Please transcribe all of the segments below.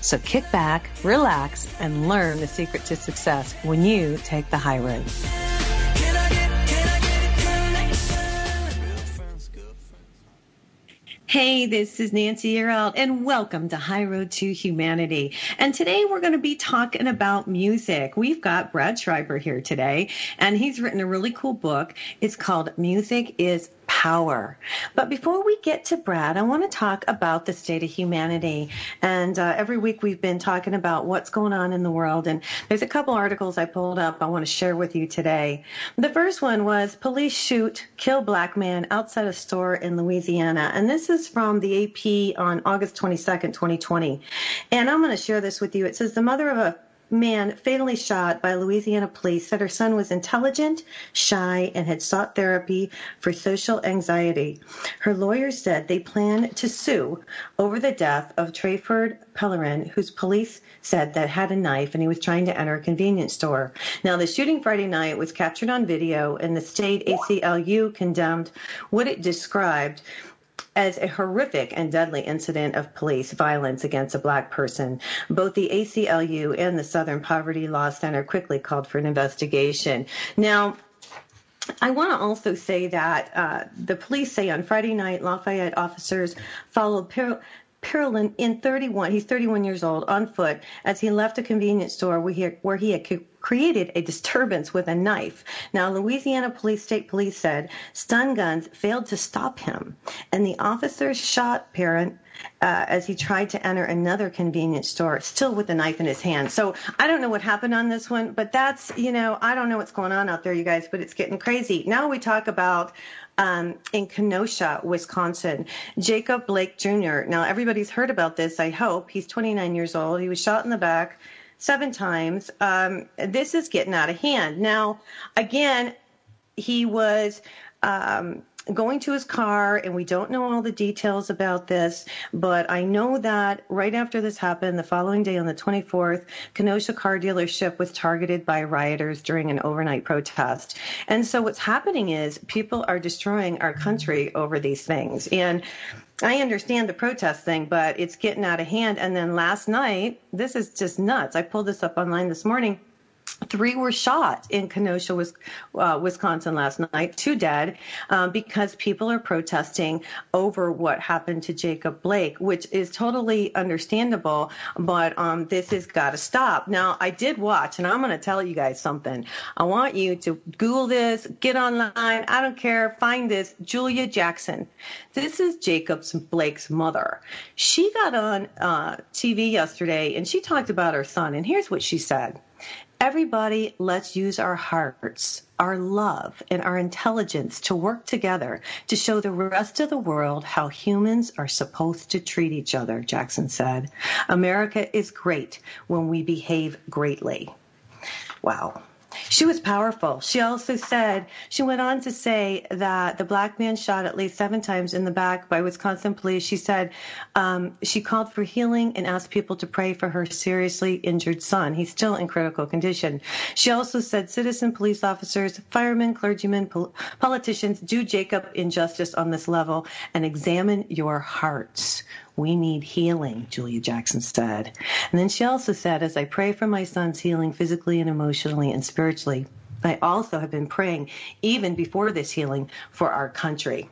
So kick back, relax, and learn the secret to success when you take the high road. Hey, this is Nancy Yearout, and welcome to High Road to Humanity. And today we're going to be talking about music. We've got Brad Schreiber here today, and he's written a really cool book. It's called Music is power. But before we get to Brad, I want to talk about the state of humanity. And uh, every week we've been talking about what's going on in the world. And there's a couple articles I pulled up I want to share with you today. The first one was police shoot, kill black man outside a store in Louisiana. And this is from the AP on August 22nd, 2020. And I'm going to share this with you. It says the mother of a man fatally shot by Louisiana police said her son was intelligent, shy, and had sought therapy for social anxiety. Her lawyer said they plan to sue over the death of Trayford Pellerin, whose police said that had a knife and he was trying to enter a convenience store. Now, the shooting Friday night was captured on video, and the state ACLU condemned what it described as a horrific and deadly incident of police violence against a black person. Both the ACLU and the Southern Poverty Law Center quickly called for an investigation. Now, I want to also say that uh, the police say on Friday night, Lafayette officers followed per- Perlin in 31, he's 31 years old, on foot as he left a convenience store where he, where he had created a disturbance with a knife. Now, Louisiana Police State Police said stun guns failed to stop him, and the officers shot Parent uh, as he tried to enter another convenience store, still with a knife in his hand. So I don't know what happened on this one, but that's, you know, I don't know what's going on out there, you guys, but it's getting crazy. Now we talk about um, in Kenosha, Wisconsin. Jacob Blake Jr. Now, everybody's heard about this, I hope. He's 29 years old. He was shot in the back seven times. Um, this is getting out of hand. Now, again, he was um, going to his car, and we don't know all the details about this, but I know that right after this happened, the following day on the 24th, Kenosha car dealership was targeted by rioters during an overnight protest. And so what's happening is people are destroying our country over these things. And I understand the protest thing, but it's getting out of hand. And then last night, this is just nuts. I pulled this up online this morning Three were shot in Kenosha, uh, Wisconsin last night, two dead, um, because people are protesting over what happened to Jacob Blake, which is totally understandable, but um, this has got to stop. Now, I did watch, and I'm going to tell you guys something. I want you to Google this, get online, I don't care, find this, Julia Jackson. This is Jacob Blake's mother. She got on uh, TV yesterday, and she talked about her son, and here's what she said. Everybody, let's use our hearts, our love, and our intelligence to work together to show the rest of the world how humans are supposed to treat each other, Jackson said. America is great when we behave greatly. Wow. She was powerful. She also said, she went on to say that the black man shot at least seven times in the back by Wisconsin police. She said um, she called for healing and asked people to pray for her seriously injured son. He's still in critical condition. She also said citizen police officers, firemen, clergymen, pol- politicians do Jacob injustice on this level and examine your hearts. We need healing, Julia Jackson said. And then she also said, as I pray for my son's healing physically and emotionally and spiritually, I also have been praying, even before this healing, for our country.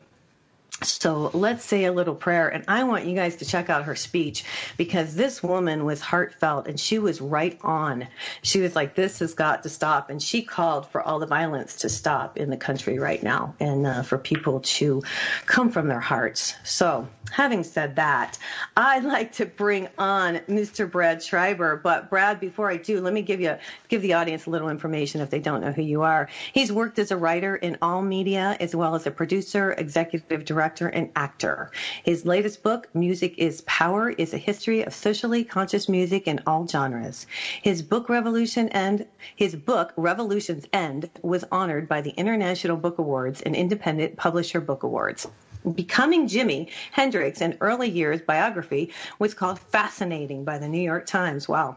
So let's say a little prayer. And I want you guys to check out her speech because this woman was heartfelt and she was right on. She was like, this has got to stop. And she called for all the violence to stop in the country right now and uh, for people to come from their hearts. So, having said that, I'd like to bring on Mr. Brad Schreiber. But, Brad, before I do, let me give you give the audience a little information if they don't know who you are. He's worked as a writer in all media as well as a producer, executive director director, and actor. His latest book, Music is Power, is a history of socially conscious music in all genres. His book Revolution End, his book Revolution's End was honored by the International Book Awards and Independent Publisher Book Awards. Becoming Jimi Hendrix, an early years biography, was called fascinating by the New York Times. Wow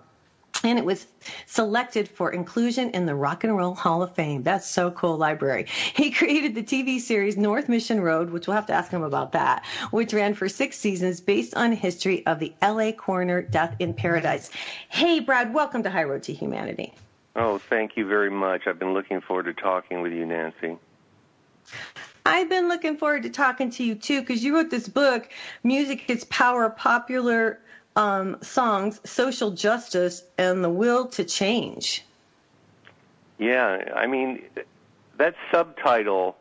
and it was selected for inclusion in the Rock and Roll Hall of Fame. That's so cool, library. He created the TV series North Mission Road, which we'll have to ask him about that, which ran for six seasons based on history of the LA coroner death in paradise. Hey, Brad, welcome to High Road to Humanity. Oh, thank you very much. I've been looking forward to talking with you, Nancy. I've been looking forward to talking to you too because you wrote this book, Music is Power Popular um, songs, social justice, and the will to change. Yeah, I mean, that subtitle,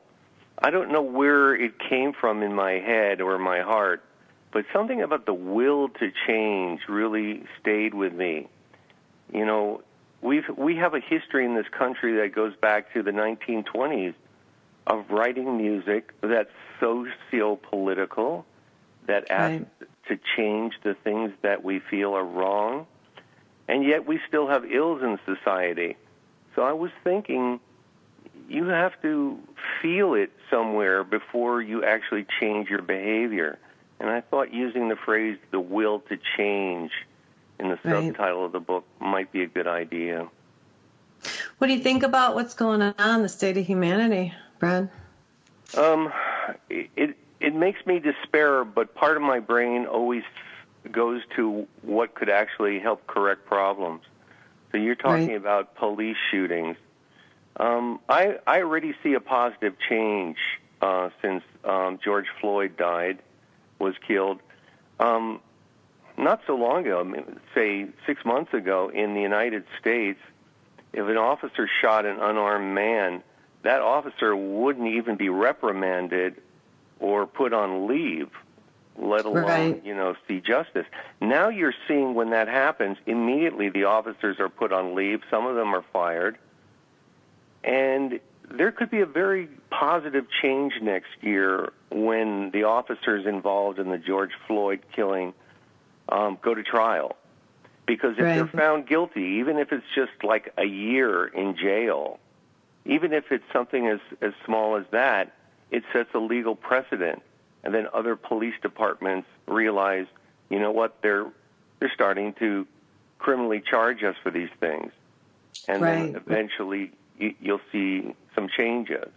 I don't know where it came from in my head or my heart, but something about the will to change really stayed with me. You know, we've we have a history in this country that goes back to the 1920s of writing music that's socio-political, that asks right to change the things that we feel are wrong, and yet we still have ills in society. So I was thinking, you have to feel it somewhere before you actually change your behavior. And I thought using the phrase the will to change in the right. subtitle of the book might be a good idea. What do you think about what's going on in the state of humanity, Brad? Um, it it makes me despair, but part of my brain always goes to what could actually help correct problems. So you're talking right. about police shootings. Um, I I already see a positive change uh, since um, George Floyd died, was killed. Um, not so long ago, say six months ago, in the United States, if an officer shot an unarmed man, that officer wouldn't even be reprimanded or put on leave, let alone, right. you know, see justice. Now you're seeing when that happens, immediately the officers are put on leave, some of them are fired. And there could be a very positive change next year when the officers involved in the George Floyd killing um, go to trial. Because if right. they're found guilty, even if it's just like a year in jail, even if it's something as, as small as that, it sets a legal precedent. And then other police departments realize, you know what, they're they're starting to criminally charge us for these things, and right. then eventually you, you'll see some changes.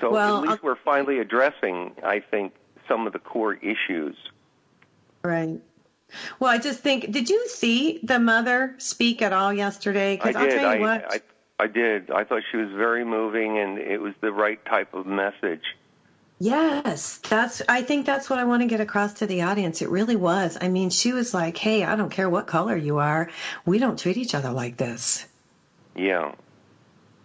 So well, at least I'll, we're finally addressing, I think, some of the core issues. Right. Well, I just think, did you see the mother speak at all yesterday? Because I'll tell you I, what. I, I did. I thought she was very moving, and it was the right type of message. Yes, that's. I think that's what I want to get across to the audience. It really was. I mean, she was like, "Hey, I don't care what color you are. We don't treat each other like this." Yeah.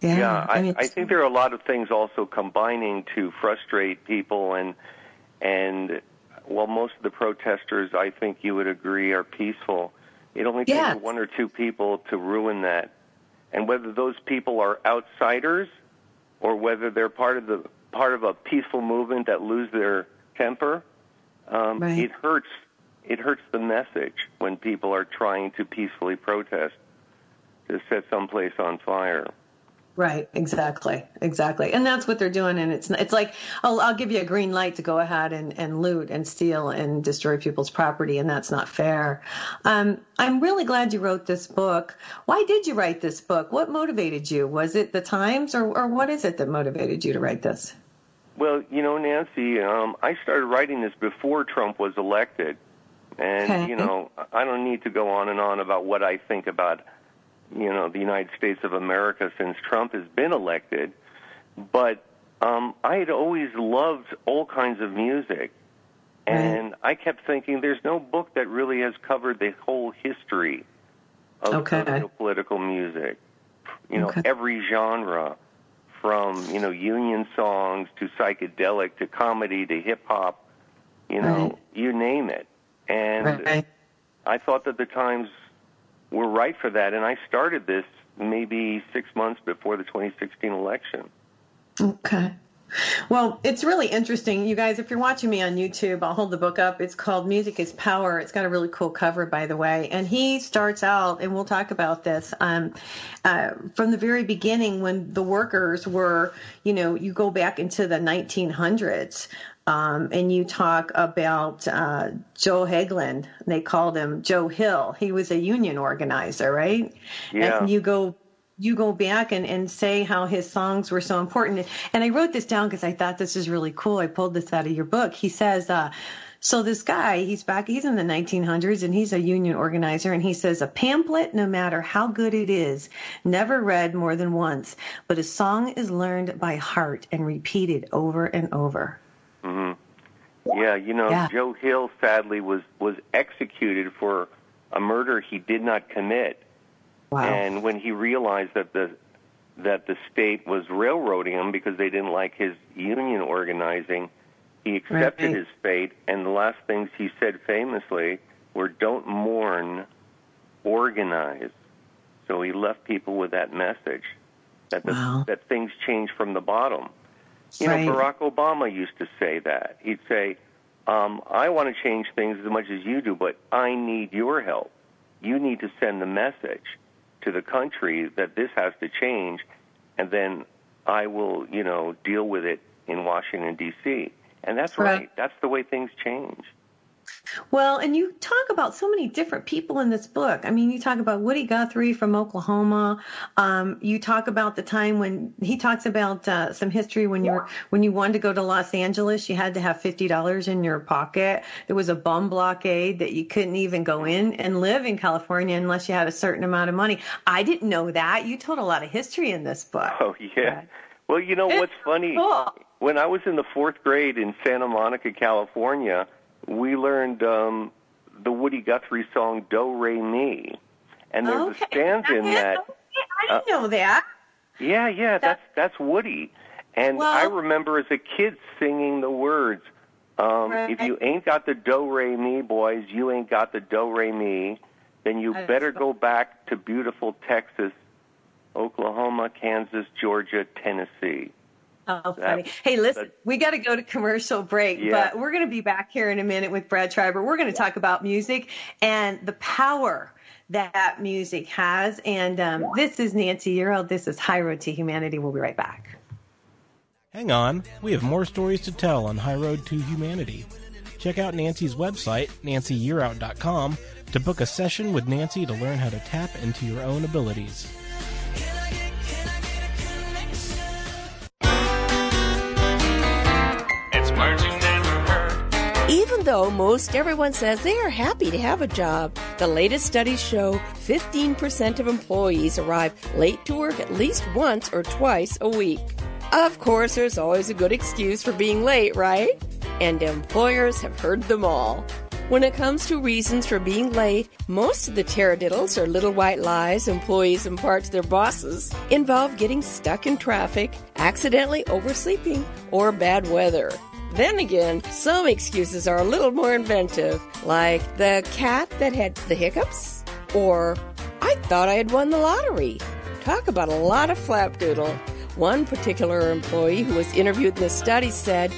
Yeah. yeah I, I, mean, I think there are a lot of things also combining to frustrate people, and and well, most of the protesters, I think you would agree, are peaceful. It only takes one or two people to ruin that and whether those people are outsiders or whether they're part of the part of a peaceful movement that lose their temper, um, right. it hurts. It hurts the message when people are trying to peacefully protest to set some place on fire. Right, exactly, exactly, and that's what they're doing. And it's it's like I'll, I'll give you a green light to go ahead and, and loot and steal and destroy people's property, and that's not fair. Um, I'm really glad you wrote this book. Why did you write this book? What motivated you? Was it the times, or, or what is it that motivated you to write this? Well, you know, Nancy, um, I started writing this before Trump was elected, and okay. you know, I don't need to go on and on about what I think about you know the United States of America since Trump has been elected, but um, I had always loved all kinds of music, and I kept thinking there's no book that really has covered the whole history of okay. political music. You know, okay. every genre, from you know union songs to psychedelic to comedy to hip hop, you know, right. you name it. And right. I thought that the Times were right for that. And I started this maybe six months before the 2016 election. Okay. Well, it's really interesting. You guys, if you're watching me on YouTube, I'll hold the book up. It's called Music is Power. It's got a really cool cover, by the way. And he starts out, and we'll talk about this, um, uh, from the very beginning when the workers were, you know, you go back into the 1900s. Um, and you talk about uh, Joe Hagelin. They called him Joe Hill. He was a union organizer, right? Yeah. And you go you go back and, and say how his songs were so important. And I wrote this down because I thought this is really cool. I pulled this out of your book. He says, uh, so this guy, he's back, he's in the 1900s and he's a union organizer and he says a pamphlet, no matter how good it is, never read more than once, but a song is learned by heart and repeated over and over. Mm-hmm. Yeah, you know, yeah. Joe Hill sadly was was executed for a murder he did not commit. Wow. And when he realized that the that the state was railroading him because they didn't like his union organizing, he accepted right. his fate. And the last things he said famously were, "Don't mourn, organize." So he left people with that message that the, wow. that things change from the bottom. You right. know, Barack Obama used to say that. He'd say, um, "I want to change things as much as you do, but I need your help. You need to send the message." to the country that this has to change, and then I will, you know, deal with it in Washington D.C. And that's right. right. That's the way things change. Well, and you talk about so many different people in this book. I mean, you talk about Woody Guthrie from Oklahoma. Um, you talk about the time when he talks about uh, some history when you were when you wanted to go to Los Angeles, you had to have fifty dollars in your pocket. There was a bum blockade that you couldn't even go in and live in California unless you had a certain amount of money. I didn't know that. You told a lot of history in this book. Oh yeah. Well, you know it's what's funny? Cool. When I was in the fourth grade in Santa Monica, California we learned um, the Woody Guthrie song "Do Re Mi," and there's okay. a stanza in that. I didn't uh, know that. Yeah, yeah, that's that's Woody, and well, I remember as a kid singing the words. Um, right. If you ain't got the do re mi, boys, you ain't got the do re mi. Then you better go back to beautiful Texas, Oklahoma, Kansas, Georgia, Tennessee. Oh, funny. That, hey, listen, that, we got to go to commercial break, yeah. but we're going to be back here in a minute with Brad Schreiber. We're going to talk about music and the power that music has. And um, this is Nancy Yearout. This is High Road to Humanity. We'll be right back. Hang on. We have more stories to tell on High Road to Humanity. Check out Nancy's website, nancyyearout.com, to book a session with Nancy to learn how to tap into your own abilities. Even though most everyone says they are happy to have a job, the latest studies show 15% of employees arrive late to work at least once or twice a week. Of course, there's always a good excuse for being late, right? And employers have heard them all. When it comes to reasons for being late, most of the taradiddles or little white lies employees impart to their bosses involve getting stuck in traffic, accidentally oversleeping, or bad weather. Then again, some excuses are a little more inventive, like the cat that had the hiccups, or I thought I had won the lottery. Talk about a lot of flapdoodle. One particular employee who was interviewed in the study said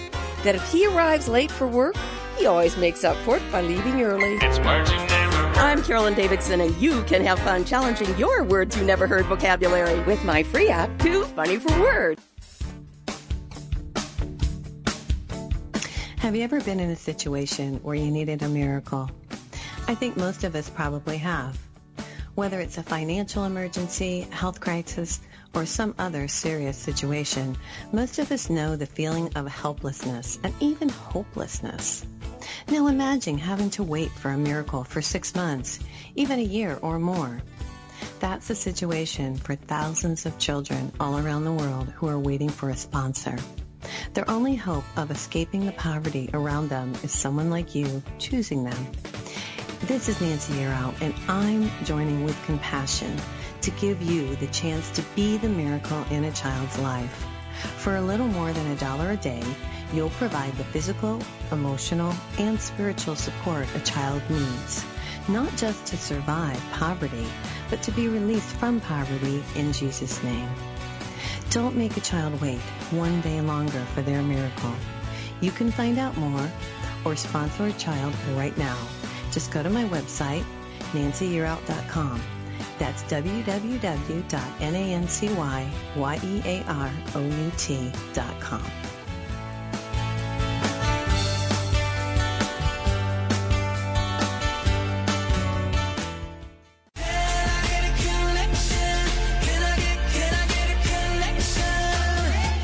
that if he arrives late for work, he always makes up for it by leaving early. It's Marching Tamar. I'm Carolyn Davidson, and you can have fun challenging your words you never heard vocabulary with my free app, Too Funny for Words. Have you ever been in a situation where you needed a miracle? I think most of us probably have. Whether it's a financial emergency, health crisis, or some other serious situation, most of us know the feeling of helplessness and even hopelessness. Now imagine having to wait for a miracle for six months, even a year or more. That's the situation for thousands of children all around the world who are waiting for a sponsor. Their only hope of escaping the poverty around them is someone like you choosing them. This is Nancy Yearout, and I'm joining with compassion to give you the chance to be the miracle in a child's life. For a little more than a dollar a day, you'll provide the physical, emotional, and spiritual support a child needs, not just to survive poverty, but to be released from poverty in Jesus' name. Don't make a child wait one day longer for their miracle. You can find out more or sponsor a child right now. Just go to my website, nancyyearout.com. That's www.nancyyearout.com.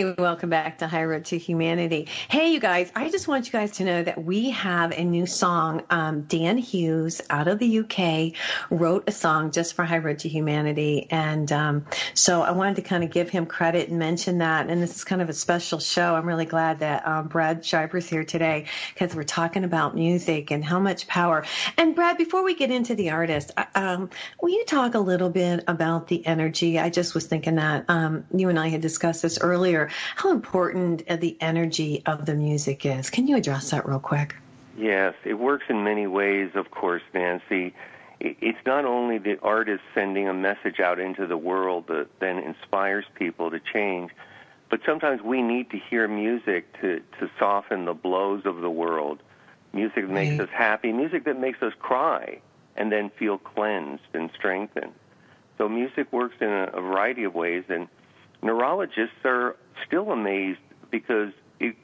Welcome back to High Road to Humanity. Hey, you guys, I just want you guys to know that we have a new song. Um, Dan Hughes out of the UK wrote a song just for High Road to Humanity. And um, so I wanted to kind of give him credit and mention that. And this is kind of a special show. I'm really glad that um, Brad Schreiber's here today because we're talking about music and how much power. And Brad, before we get into the artist, um, will you talk a little bit about the energy? I just was thinking that um, you and I had discussed this earlier how important uh, the energy of the music is. Can you address that real quick? Yes, it works in many ways, of course, Nancy. It's not only the artist sending a message out into the world that then inspires people to change, but sometimes we need to hear music to, to soften the blows of the world. Music that makes right. us happy, music that makes us cry and then feel cleansed and strengthened. So music works in a, a variety of ways, and neurologists are still amazed because it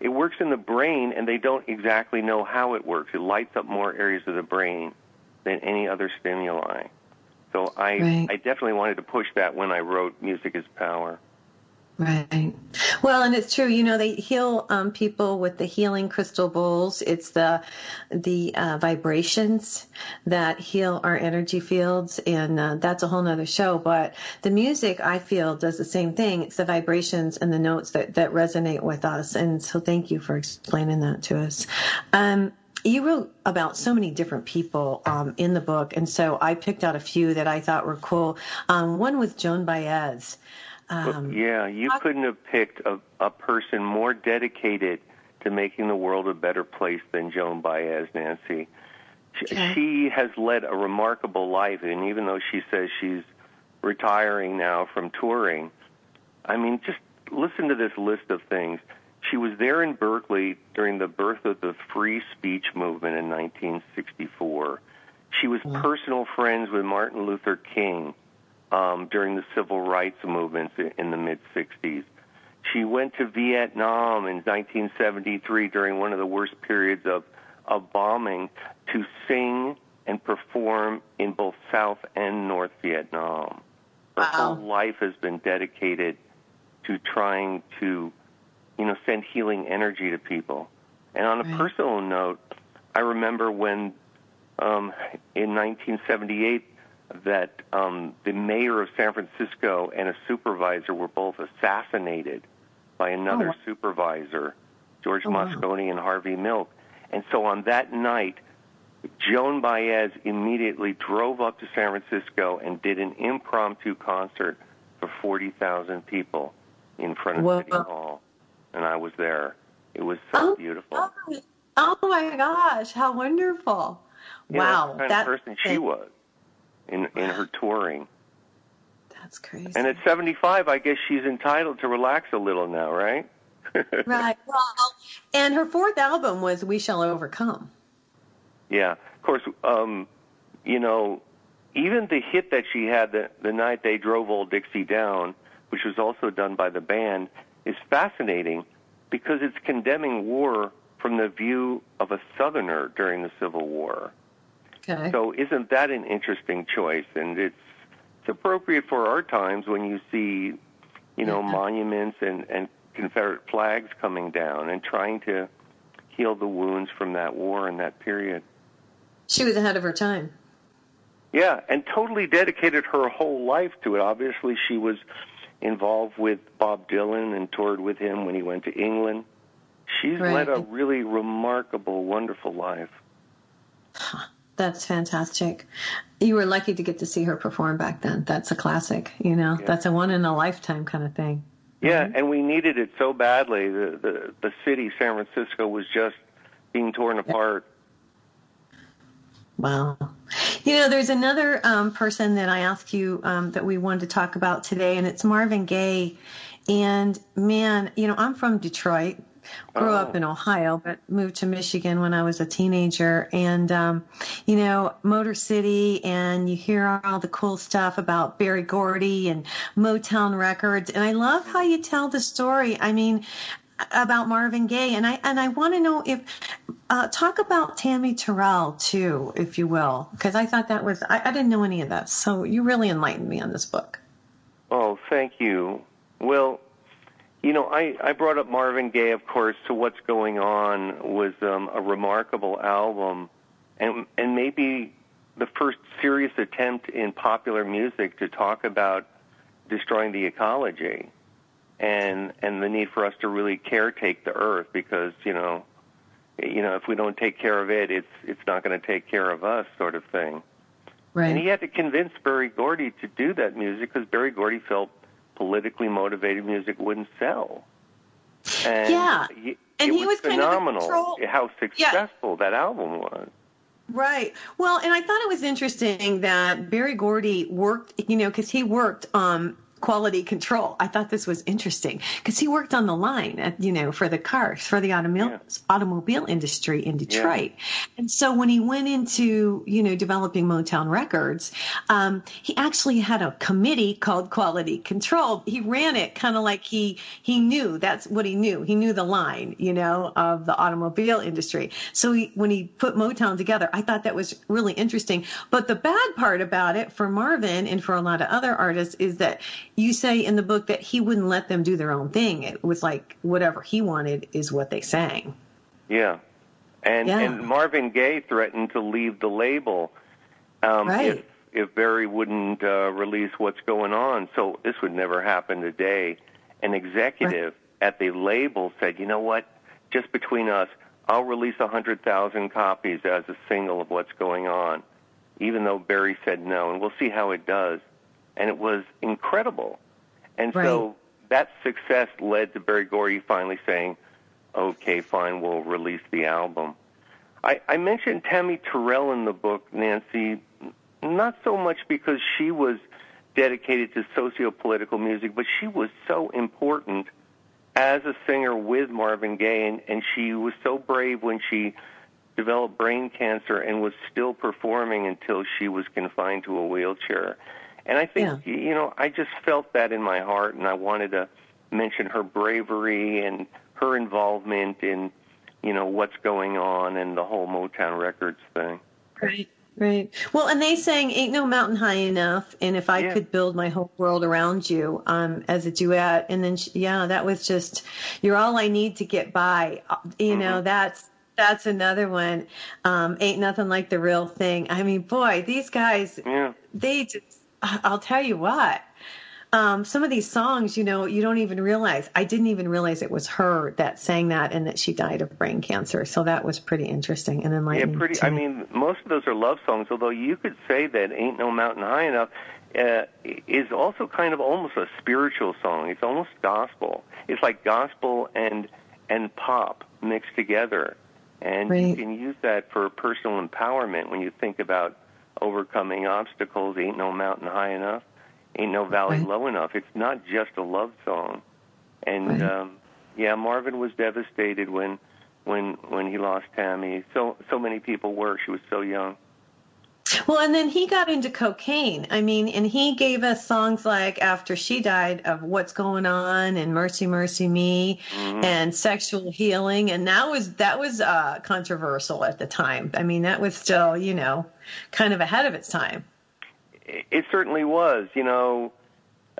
it works in the brain and they don't exactly know how it works. It lights up more areas of the brain than any other stimuli. So I right. I definitely wanted to push that when I wrote Music is Power. Right. Well, and it's true. You know, they heal um, people with the healing crystal bowls. It's the the uh, vibrations that heal our energy fields, and uh, that's a whole nother show. But the music, I feel, does the same thing. It's the vibrations and the notes that that resonate with us. And so, thank you for explaining that to us. Um, you wrote about so many different people um, in the book, and so I picked out a few that I thought were cool. Um, one was Joan Baez. Um, yeah, you I, couldn't have picked a, a person more dedicated to making the world a better place than Joan Baez, Nancy. She, okay. she has led a remarkable life, and even though she says she's retiring now from touring, I mean, just listen to this list of things. She was there in Berkeley during the birth of the free speech movement in 1964. She was personal friends with Martin Luther King um, during the civil rights movements in the mid 60s. She went to Vietnam in 1973 during one of the worst periods of, of bombing to sing and perform in both South and North Vietnam. Her wow. whole life has been dedicated to trying to, you know, send healing energy to people. And on a right. personal note, I remember when um, in 1978 that um, the mayor of San Francisco and a supervisor were both assassinated by another oh. supervisor, George oh, Moscone wow. and Harvey Milk. And so on that night, Joan Baez immediately drove up to San Francisco and did an impromptu concert for 40,000 people in front of Whoa. City Hall. And I was there. It was so oh, beautiful. Oh my gosh, how wonderful. Yeah, wow. That's the kind that, of person she was in in her touring. That's crazy. And at 75, I guess she's entitled to relax a little now, right? right. Well, and her fourth album was "We Shall Overcome." Yeah, of course. Um, you know, even the hit that she had the the night they drove Old Dixie down, which was also done by the band, is fascinating because it's condemning war from the view of a Southerner during the Civil War. Okay. So isn't that an interesting choice? And it's it's appropriate for our times when you see, you know, yeah. monuments and and Confederate flags coming down and trying to heal the wounds from that war and that period. She was ahead of her time. Yeah, and totally dedicated her whole life to it. Obviously, she was involved with Bob Dylan and toured with him when he went to England. She's right. led a really remarkable, wonderful life. Huh. That's fantastic. You were lucky to get to see her perform back then. That's a classic, you know. Yeah. That's a one in a lifetime kind of thing. Yeah, and we needed it so badly. The the the city, San Francisco, was just being torn apart. Wow. You know, there's another um, person that I asked you um, that we wanted to talk about today, and it's Marvin Gaye. And man, you know, I'm from Detroit, grew oh. up in Ohio, but moved to Michigan when I was a teenager. And, um, you know, Motor City, and you hear all the cool stuff about Berry Gordy and Motown Records. And I love how you tell the story. I mean, about Marvin Gaye, and I and I want to know if uh, talk about Tammy Terrell too, if you will, because I thought that was I, I didn't know any of that, so you really enlightened me on this book. Oh, thank you. Well, you know, I, I brought up Marvin Gaye, of course, to What's Going On was um, a remarkable album, and and maybe the first serious attempt in popular music to talk about destroying the ecology, and and the need for us to really caretake the earth because you know, you know, if we don't take care of it, it's it's not going to take care of us, sort of thing. Right. And he had to convince Berry Gordy to do that music because Berry Gordy felt politically motivated music wouldn't sell. And yeah, he, and he was, was phenomenal kind of how successful yeah. that album was. Right. Well, and I thought it was interesting that Berry Gordy worked, you know, because he worked um, quality control. I thought this was interesting because he worked on the line, at, you know, for the cars, for the automobile, yeah. automobile industry in Detroit. Yeah. And so when he went into, you know, developing Motown Records, um, he actually had a committee called Quality Control. He ran it kind of like he, he knew that's what he knew. He knew the line, you know, of the automobile industry. So he, when he put Motown together, I thought that was really interesting. But the bad part about it for Marvin and for a lot of other artists is that you say in the book that he wouldn't let them do their own thing. It was like whatever he wanted is what they sang. Yeah. And yeah. and Marvin Gaye threatened to leave the label um, right. if if Berry wouldn't uh, release what's going on. So this would never happen today. An executive right. at the label said, "You know what? Just between us, I'll release a hundred thousand copies as a single of what's going on." Even though Berry said no, and we'll see how it does and it was incredible. And right. so that success led to Berry Gordy finally saying, "Okay, fine, we'll release the album." I, I mentioned Tammy Terrell in the book, Nancy, not so much because she was dedicated to socio-political music, but she was so important as a singer with Marvin Gaye, and, and she was so brave when she developed brain cancer and was still performing until she was confined to a wheelchair. And I think, yeah. you know, I just felt that in my heart, and I wanted to mention her bravery and her involvement in, you know, what's going on and the whole Motown Records thing. Right. Right. Well, and they sang "Ain't No Mountain High Enough" and "If I yeah. Could Build My Whole World Around You" um, as a duet, and then yeah, that was just "You're All I Need to Get By." Uh, you mm-hmm. know, that's that's another one. Um, "Ain't Nothing Like the Real Thing." I mean, boy, these guys, yeah. they just I'll tell you what. Um, some of these songs, you know, you don't even realize. I didn't even realize it was her that sang that and that she died of brain cancer. So that was pretty interesting and enlightening. Yeah, pretty. I mean, most of those are love songs. Although you could say that "Ain't No Mountain High Enough" uh, is also kind of almost a spiritual song. It's almost gospel. It's like gospel and and pop mixed together, and right. you can use that for personal empowerment when you think about overcoming obstacles. Ain't no mountain high enough. Ain't no valley right. low enough. It's not just a love song. And right. um, yeah, Marvin was devastated when when when he lost Tammy. So so many people were. She was so young. Well, and then he got into cocaine. I mean, and he gave us songs like after she died of What's Going On and Mercy Mercy Me mm-hmm. and Sexual Healing and that was that was uh controversial at the time. I mean, that was still, you know, kind of ahead of its time. It certainly was, you know,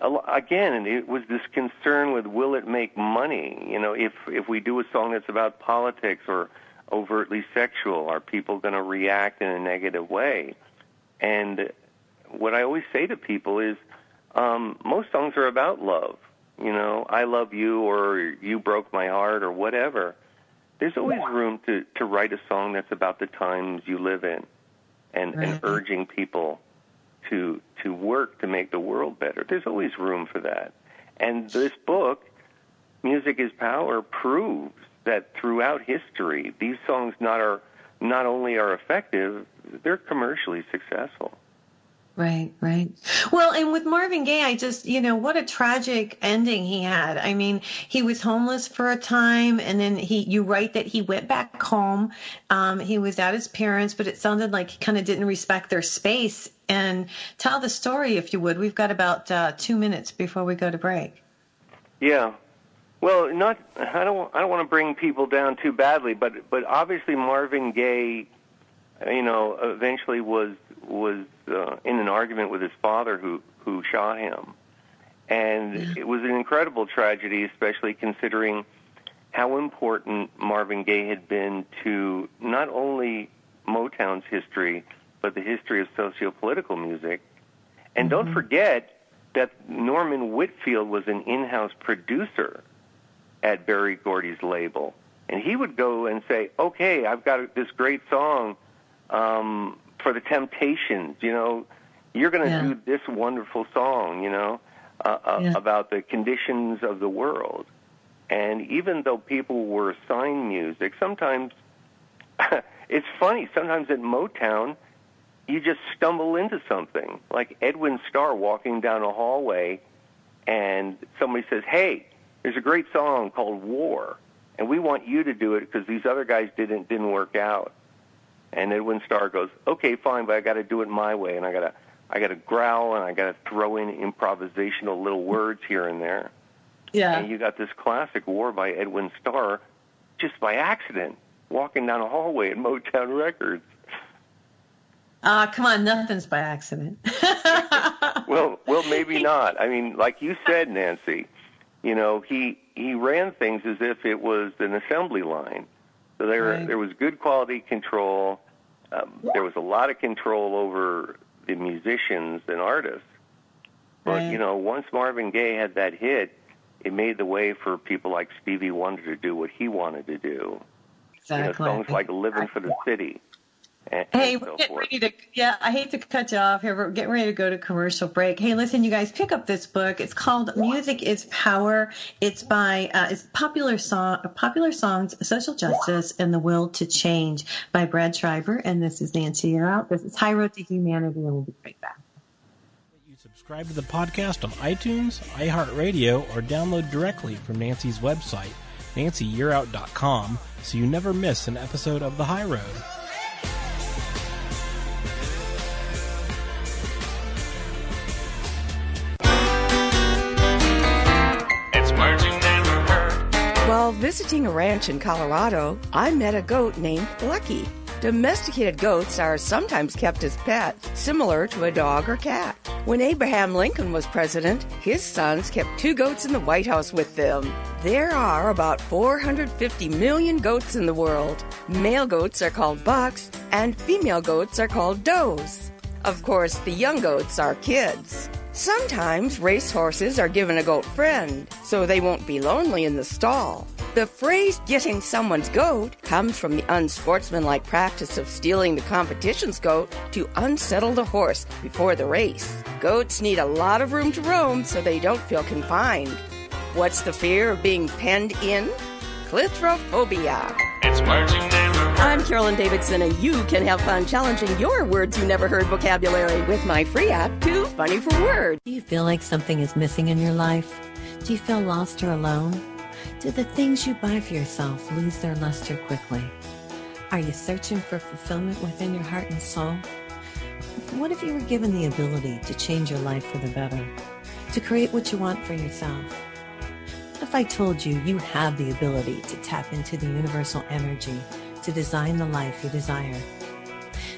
again, it was this concern with will it make money? You know, if if we do a song that's about politics or overtly sexual? Are people going to react in a negative way? And what I always say to people is, um, most songs are about love. You know, I love you, or you broke my heart, or whatever. There's always room to to write a song that's about the times you live in, and, Right. and urging people to to work to make the world better. There's always room for that. And this book, Music is Power, proves that throughout history, these songs not are not only are effective, they're commercially successful. Right, right. Well, and with Marvin Gaye, I just, you know, what a tragic ending he had. I mean, he was homeless for a time, and then he, you write that he went back home. Um, he was at his parents, but it sounded like he kind of didn't respect their space. And tell the story, if you would. We've got about uh, two minutes before we go to break. Yeah. Well, not I don't I don't want to bring people down too badly, but but obviously Marvin Gaye, you know, eventually was was uh, in an argument with his father who who shot him, and it was an incredible tragedy, especially considering how important Marvin Gaye had been to not only Motown's history but the history of socio-political music. And don't forget that Norman Whitfield was an in-house producer at Berry Gordy's label, and he would go and say, "Okay, I've got this great song um, for the Temptations. You know, you're going to Yeah. do this wonderful song. You know, uh, uh, Yeah. about the conditions of the world." And even though people were assigned music, sometimes it's funny. Sometimes at Motown, you just stumble into something, like Edwin Starr walking down a hallway, and somebody says, "Hey, there's a great song called War, and we want you to do it because these other guys didn't didn't work out." And Edwin Starr goes, "Okay, fine, but I got to do it my way, and I got to I got to growl, and I got to throw in improvisational little words here and there." Yeah. And you got this classic War by Edwin Starr, just by accident, walking down a hallway at Motown Records. Ah, come on, nothing's by accident. well, well, maybe not. I mean, like you said, Nancy, you know, he he ran things as if it was an assembly line. So there Right. there was good quality control. Um, there was a lot of control over the musicians and artists. But Right. you know, once Marvin Gaye had that hit, it made the way for people like Stevie Wonder to do what he wanted to do. exactly. You know, songs like "Living for the City." And, Hey, and we're getting forth. ready to, yeah, I hate to cut you off here. We're getting ready to go to commercial break. Hey, listen, you guys, pick up this book. It's called Music is Power. It's by, uh, it's popular song, popular songs, social justice, and the will to change by Brad Schreiber. And this is Nancy Yearout. This is High Road to Humanity, and we'll be right back. You subscribe to the podcast on iTunes, iHeartRadio, or download directly from Nancy's website, nancyyearout.com, so you never miss an episode of The High Road. Visiting a ranch in Colorado, I met a goat named Lucky. Domesticated goats are sometimes kept as pets, similar to a dog or cat. When Abraham Lincoln was president, his sons kept two goats in the White House with them. There are about 450 million goats in the world. Male goats are called bucks, and female goats are called does. Of course, the young goats are kids. Sometimes racehorses are given a goat friend, so they won't be lonely in the stall. The phrase getting someone's goat comes from the unsportsmanlike practice of stealing the competition's goat to unsettle the horse before the race. Goats need a lot of room to roam so they don't feel confined. What's the fear of being penned in? Cleithrophobia. It's words you never heard. I'm Carolyn Davidson, and you can have fun challenging your words you never heard vocabulary with my free app, Too Funny for Words. Do you feel like something is missing in your life? Do you feel lost or alone? Do the things you buy for yourself lose their luster quickly? Are you searching for fulfillment within your heart and soul? What if you were given the ability to change your life for the better? To create what you want for yourself? What if I told you you have the ability to tap into the universal energy to design the life you desire?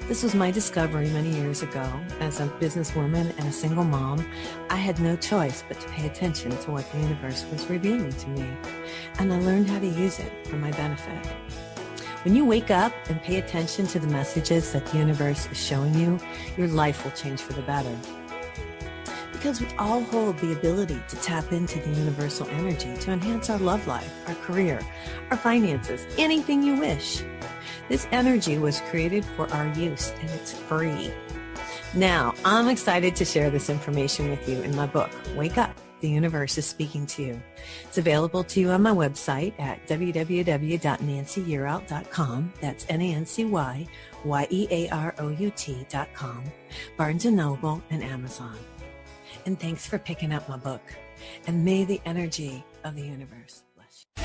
This was my discovery many years ago. As a businesswoman and a single mom, I had no choice but to pay attention to what the universe was revealing to me. And I learned how to use it for my benefit. When you wake up and pay attention to the messages that the universe is showing you, your life will change for the better. Because we all hold the ability to tap into the universal energy to enhance our love life, our career, our finances, anything you wish. This energy was created for our use and it's free. Now, I'm excited to share this information with you in my book, Wake Up, the Universe is Speaking to You. It's available to you on my website at www.nancyyearout.com. That's N-A-N-C-Y-Y-E-A-R-O-U-T.com, Barnes & Noble, and Amazon. And thanks for picking up my book. And may the energy of the universe bless you.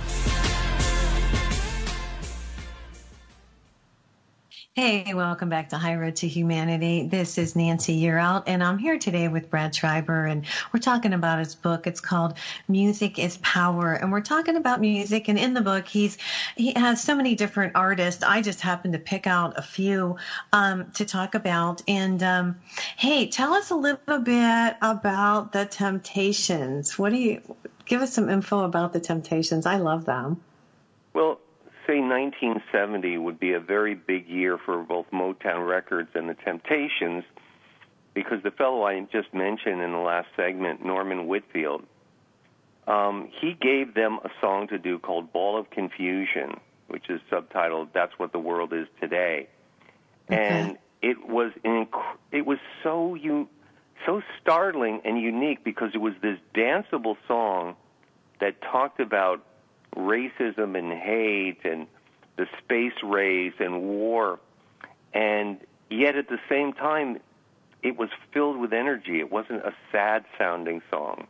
Hey, welcome back to High Road to Humanity. This is Nancy Yearout, and I'm here today with Brad Schreiber, and we're talking about his book. It's called Music is Power, and we're talking about music. And in the book, he's he has so many different artists. I just happened to pick out a few um, to talk about. And um, hey, tell us a little bit about the Temptations. What do you give us some info about the Temptations? I love them. Well, say 1970 would be a very big year for both Motown Records and the Temptations because the fellow I just mentioned in the last segment, Norman Whitfield, um, he gave them a song to do called Ball of Confusion, which is subtitled That's What the World Is Today. Okay. And it was inc- it was so you so startling and unique because it was this danceable song that talked about racism and hate and the space race and war. And yet at the same time, it was filled with energy. It wasn't a sad sounding song.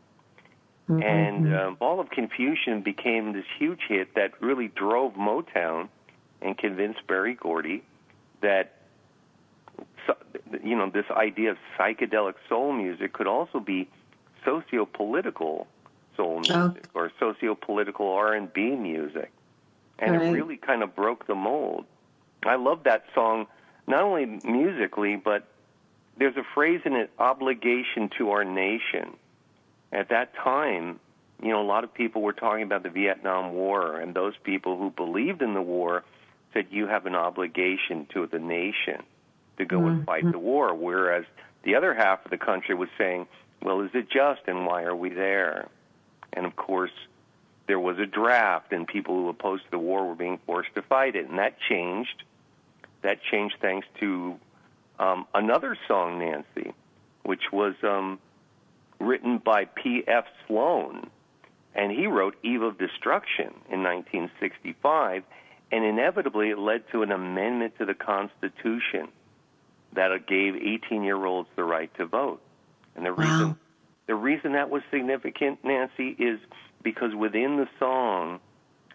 Mm-hmm. And uh, Ball of Confusion became this huge hit that really drove Motown and convinced Berry Gordy that you know this idea of psychedelic soul music could also be socio-political soul Oh. music or socio-political R&B music. And it really kind of broke the mold. I love that song not only musically but there's a phrase in it obligation to our nation. At that time, you know, a lot of people were talking about the Vietnam War and those people who believed in the war said you have an obligation to the nation to go and fight the mm-hmm. war whereas the other half of the country was saying, well, is it just and why are we there? And of course, there was a draft, and people who opposed the war were being forced to fight it, and that changed. That changed thanks to um, another song, Nancy, which was um, written by P.F. Sloan, and he wrote "Eve of Destruction" in 1965, and inevitably it led to an amendment to the Constitution that gave 18-year-olds the right to vote. And the reason Wow. The reason that was significant, Nancy, is because within the song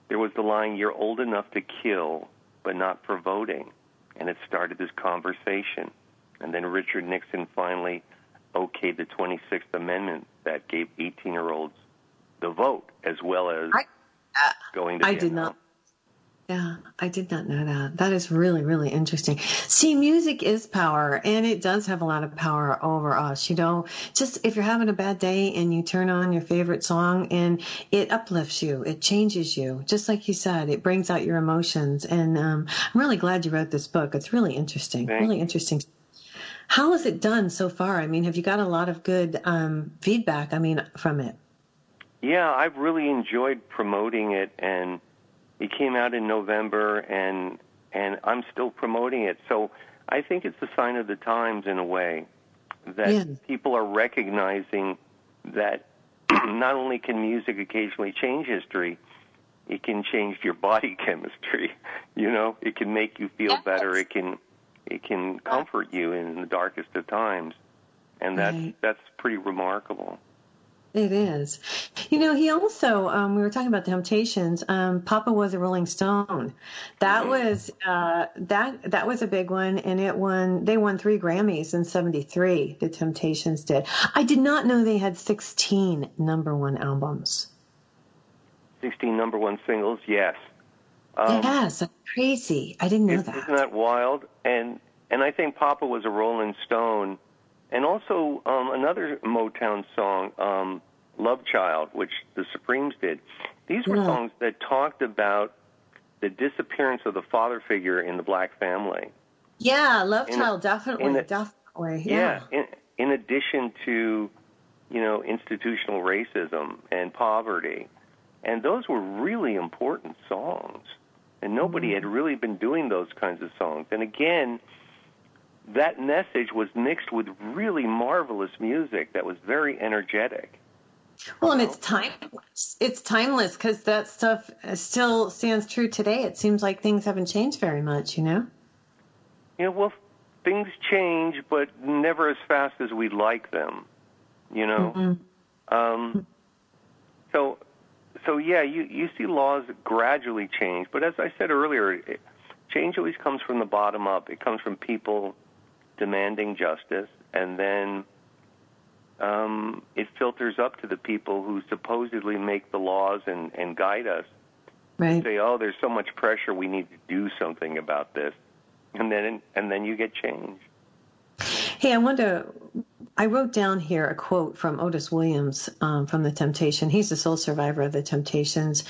there was the line "You're old enough to kill, but not for voting," and it started this conversation. And then Richard Nixon finally okayed the 26th Amendment that gave 18-year-olds the vote as well as I- uh, going to I did not. Yeah, I did not know that. That is really, really interesting. See, music is power and it does have a lot of power over us. You know, just if you're having a bad day and you turn on your favorite song and it uplifts you, it changes you. Just like you said, it brings out your emotions. And um, I'm really glad you wrote this book. It's really interesting. Thank really interesting. How is it done so far? I mean, have you got a lot of good um, feedback? I mean, from it. Yeah, I've really enjoyed promoting it, and it came out in November, and and I'm still promoting it. So I think it's a sign of the times in a way that Yeah. people are recognizing that not only can music occasionally change history, it can change your body chemistry. You know, it can make you feel Yes. better. It can it can comfort you in the darkest of times, and that's Right. that's pretty remarkable. It is. You know, he also, um, we were talking about the Temptations. Um, Papa was a Rolling Stone. That was, uh, that, that was a big one. And it won, they won three Grammys in 73. The Temptations did. I did not know they had 16 number one albums. 16 number one singles, yes. Um, yes. That's crazy. I didn't know that. isn't that wild? And and I think Papa was a Rolling Stone, and also um, another Motown song, um, "Love Child," which the Supremes did. These were Yeah. songs that talked about the disappearance of the father figure in the black family. Yeah, love In child, the- definitely, the- definitely. Yeah. In, in addition to, you know, institutional racism and poverty, and those were really important songs, and nobody had mm-hmm. really been doing those kinds of songs. And again, that message was mixed with really marvelous music that was very energetic. Well, and it's timeless. It's timeless because that stuff still stands true today. It seems like things haven't changed very much, you know? Know, well, things change, but never as fast as we'd like them. You know. Mhm. Um, so, so yeah, you you see laws gradually change, but as I said earlier, it, change always comes from the bottom up. It comes from people demanding justice, and then um, it filters up to the people who supposedly make the laws and, and guide us. Right. Say, oh, there's so much pressure, we need to do something about this, and then and then you get change. Hey, I wonder. I wrote down here a quote from Otis Williams um, from The Temptation. He's the sole survivor of The Temptations.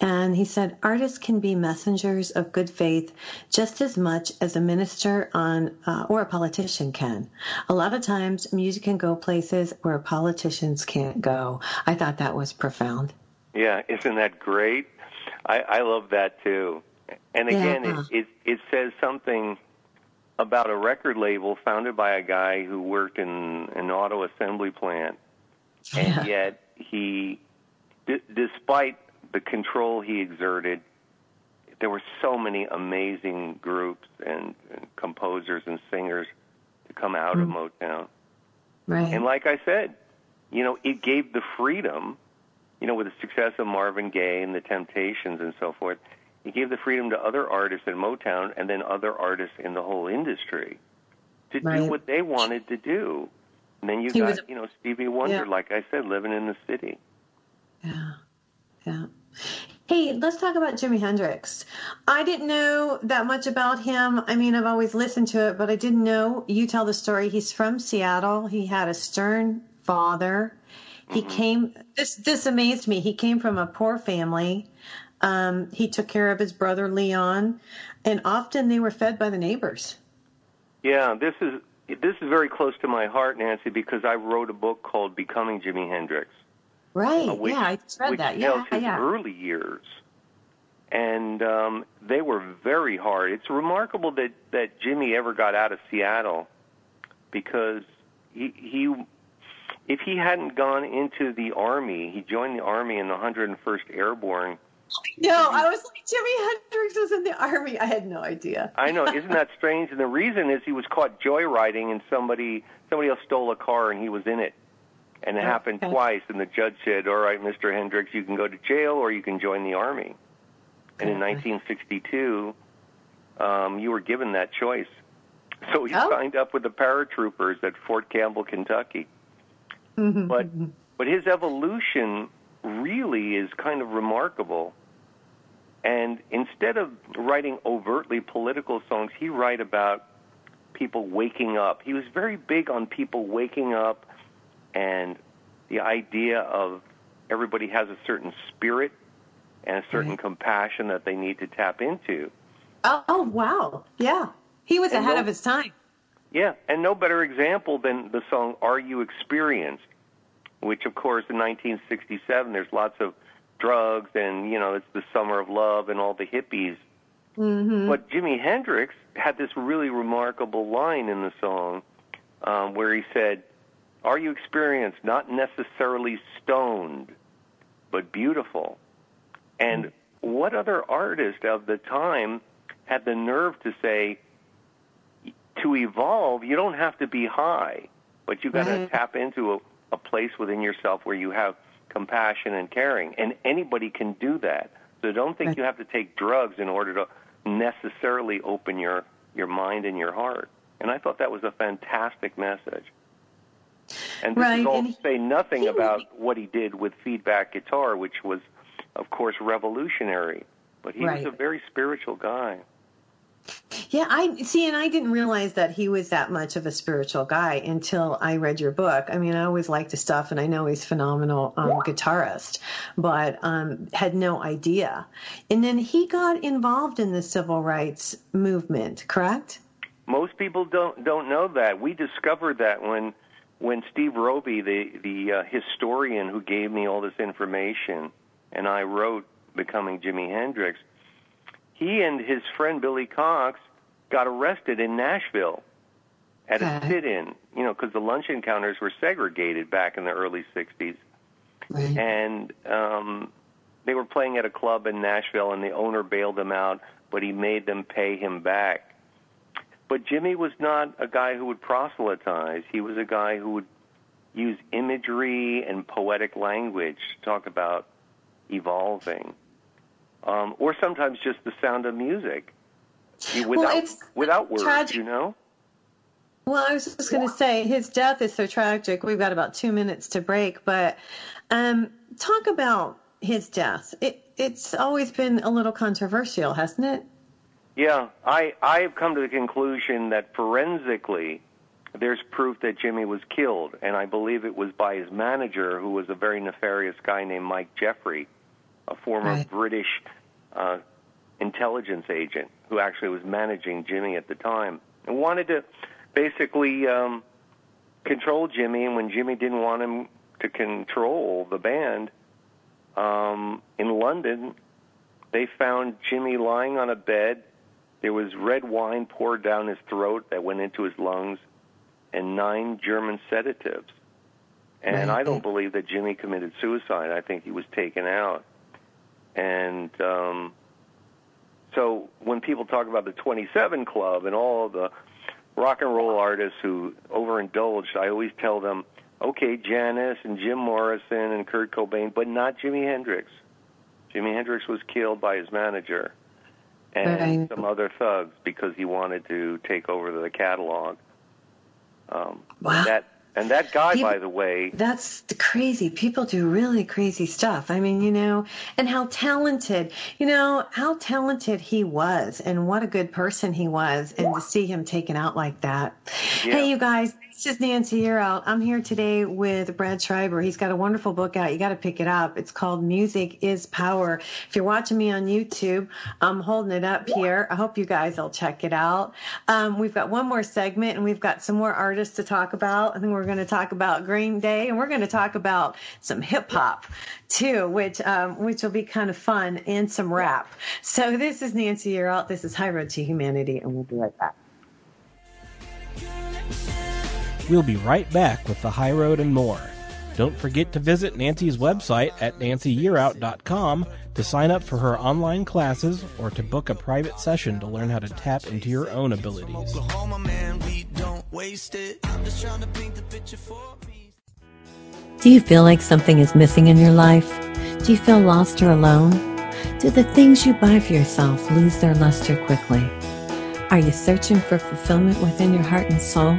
And he said, Artists can be messengers of good faith just as much as a minister on uh, or a politician can. A lot of times, music can go places where politicians can't go. I thought that was profound. Yeah, isn't that great? I, I love that too. And again, Yeah. it, it it says something about a record label founded by a guy who worked in an auto assembly plant, and Yeah. yet he, d- despite the control he exerted, there were so many amazing groups and, and composers and singers to come out of mm. Motown. Right. And like I said, you know, it gave the freedom, you know, with the success of Marvin Gaye and the Temptations and so forth, it gave the freedom to other artists in Motown and then other artists in the whole industry to do what they wanted to do. And then you He got, was- you know, Stevie Wonder, Yeah. like I said, living in the city. Yeah. Yeah. Hey, let's talk about Jimi Hendrix. I didn't know that much about him. I mean, I've always listened to it, but I didn't know. You tell the story. He's from Seattle. He had a stern father. He mm-hmm. came. This this amazed me. He came from a poor family. Um, he took care of his brother Leon, and often they were fed by the neighbors. Yeah, this is this is very close to my heart, Nancy, because I wrote a book called Becoming Jimi Hendrix. Right. uh, which, yeah, I read that. Yeah, his yeah. early years, and um, they were very hard. It's remarkable that that Jimi ever got out of Seattle because he he if he hadn't gone into the army, he joined the army in the 101st Airborne. No, I was like, Jimi Hendrix was in the army. I had no idea. I know, isn't that strange? And the reason is he was caught joyriding, and somebody somebody else stole a car, and he was in it. And it happened Okay. twice, and the judge said, "All right, Mr. Hendrix, you can go to jail or you can join the army." And in 1962, um, you were given that choice. So he Oh. signed up with the paratroopers at Fort Campbell, Kentucky. Mhm. But but his evolution really is kind of remarkable. And instead of writing overtly political songs, he write about people waking up. He was very big on people waking up and the idea of everybody has a certain spirit and a certain Right. compassion that they need to tap into. Oh, oh, wow. Yeah. He was And ahead no- of his time. Yeah, and no better example than the song Are You Experienced, which, of course, in 1967, there's lots of drugs and, you know, it's the summer of love and all the hippies. hmm But Jimi Hendrix had this really remarkable line in the song um, where he said, Are you experienced? Not necessarily stoned, but beautiful. And what other artist of the time had the nerve to say, to evolve, you don't have to be high, but you got to Right. tap into a, a place within yourself where you have compassion and caring, and anybody can do that. So don't think you have to take drugs in order to necessarily open your your mind and your heart. And I thought that was a fantastic message. And this Right, is all and he- say nothing about what he did with feedback guitar, which was, of course, revolutionary. But he Right. was a very spiritual guy. Yeah, I see, and I didn't realize that he was that much of a spiritual guy until I read your book. I mean, I always liked his stuff, and I know he's phenomenal um, guitarist, but um, had no idea. And then he got involved in the civil rights movement, correct? Most people don't don't know that. We discovered that when when Steve Roby, the the uh, historian who gave me all this information, and I wrote Becoming Jimi Hendrix. He and his friend Billy Cox got arrested in Nashville at Okay. a sit-in, you know, because the lunch encounters were segregated back in the early '60s, Right. and um, they were playing at a club in Nashville, and the owner bailed them out, but he made them pay him back. But Jimi was not a guy who would proselytize. He was a guy who would use imagery and poetic language to talk about evolving, um, or sometimes just the sound of music Well, without it's without words. tragic. You know. Well, I was just going to say his death is so tragic. We've got about two minutes to break, but um, talk about his death. It, it's always been a little controversial, hasn't it? Yeah, I I have come to the conclusion that forensically, there's proof that Jimi was killed, and I believe it was by his manager, who was a very nefarious guy named Mike Jeffery, a former Right. British uh, intelligence agent who actually was managing Jimi at the time and wanted to basically um, control Jimi. And when Jimi didn't want him to control the band um, in London, they found Jimi lying on a bed. There was red wine poured down his throat that went into his lungs, and nine German sedatives. And Right. I don't believe that Jimi committed suicide. I think he was taken out. And um, so when people talk about the 27 Club and all the rock and roll artists who overindulged, I always tell them, okay, Janis and Jim Morrison and Kurt Cobain, but not Jimi Hendrix. Jimi Hendrix was killed by his manager and some other thugs because he wanted to take over the catalog. Um, Wow. That and that guy, He- by the way, That's the crazy. People do really crazy stuff. I mean, you know, and how talented, you know, how talented he was and what a good person he was. And to see him taken out like that. Yeah. Hey, you guys, this is Nancy Yearout. I'm here today with Brad Schreiber. He's got a wonderful book out. You got to pick it up. It's called Music is Power. If you're watching me on YouTube, I'm holding it up here. I hope you guys will check it out. Um, we've got one more segment and we've got some more artists to talk about. I think we're going to talk about Green Day and we're going to talk about some hip hop too, which, um, which will be kind of fun and some rap. So this is Nancy Yearout. This is High Road to Humanity and we'll be right back. We'll be right back with the high road and more. Don't forget to visit Nancy's website at nancyyearout.com to sign up for her online classes or to book a private session to learn how to tap into your own abilities. Oklahoma, man, we don't waste it. I'm just trying to paint the picture for me. Do you feel like something is missing in your life? Do you feel lost or alone? Do the things you buy for yourself lose their luster quickly? Are you searching for fulfillment within your heart and soul?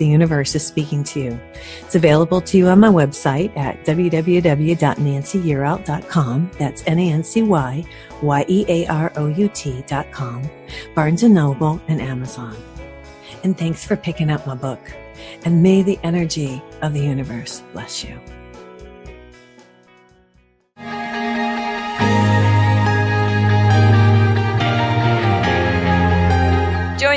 the Universe is Speaking to You. It's available to you on my website at www.nancyyearout.com. That's N-A-N-C-Y-Y-E-A-R-O-U-T dot Barnes & Noble, and Amazon. And thanks for picking up my book. And may the energy of the universe bless you.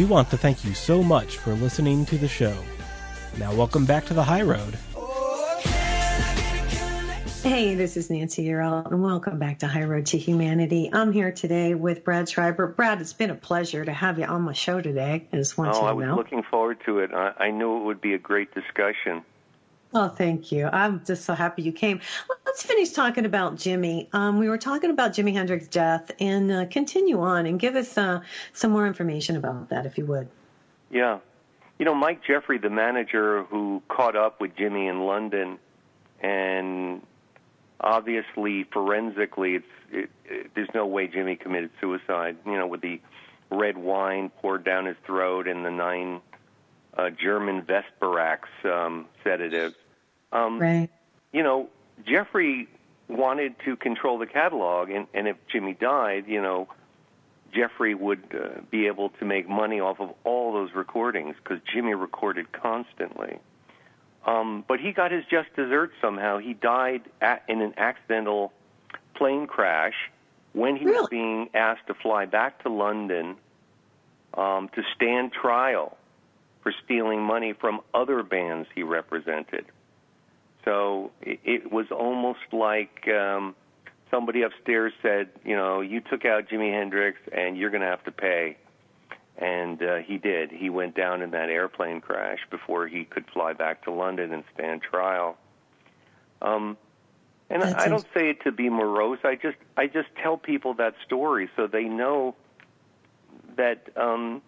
We want to thank you so much for listening to the show. Now, welcome back to the high road. Hey, this is Nancy Yearout, and welcome back to High Road to Humanity. I'm here today with Brad Schreiber. Brad, it's been a pleasure to have you on my show today. I just want Oh, you I was know. looking forward to it. I, I knew it would be a great discussion. Oh, thank you. I'm just so happy you came. Let's finish talking about Jimi. Um, we were talking about Jimi Hendrix's death, and uh, continue on and give us uh, some more information about that, if you would. Yeah. You know, Mike Jeffery, the manager who caught up with Jimi in London, and obviously forensically, it's it, it, there's no way Jimi committed suicide. You know, with the red wine poured down his throat and the nine uh, German Vesparax um, sedatives. Um, Right. you know, Jeffery wanted to control the catalog, and, and if Jimi died, you know, Jeffery would uh, be able to make money off of all those recordings because Jimi recorded constantly. Um, but he got his just desserts somehow. He died at, in an accidental plane crash when he was being asked to fly back to London um, to stand trial for stealing money from other bands he represented. So it, it was almost like um, somebody upstairs said, you know, you took out Jimi Hendrix and you're going to have to pay. And uh, he did. He went down in that airplane crash before he could fly back to London and stand trial. Um, and That's I don't say it to be morose. I just I just tell people that story so they know that um,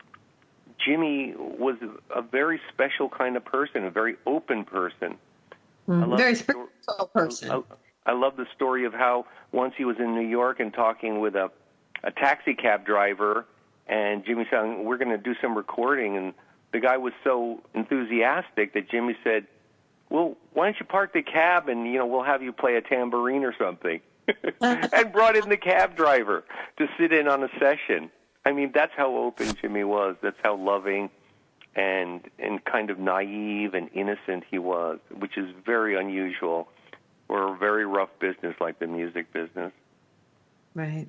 Jimi was a very special kind of person, a very open person. Mm, Very the sto- spiritual person. I, I love the story of how once he was in New York and talking with a a taxi cab driver, and Jimi said, "We're going to do some recording," and the guy was so enthusiastic that Jimi said, "Well, why don't you park the cab and you know we'll have you play a tambourine or something," and brought in the cab driver to sit in on a session. I mean, that's how open Jimi was. That's how loving and and kind of naive and innocent he was, which is very unusual for a very rough business like the music business. Right.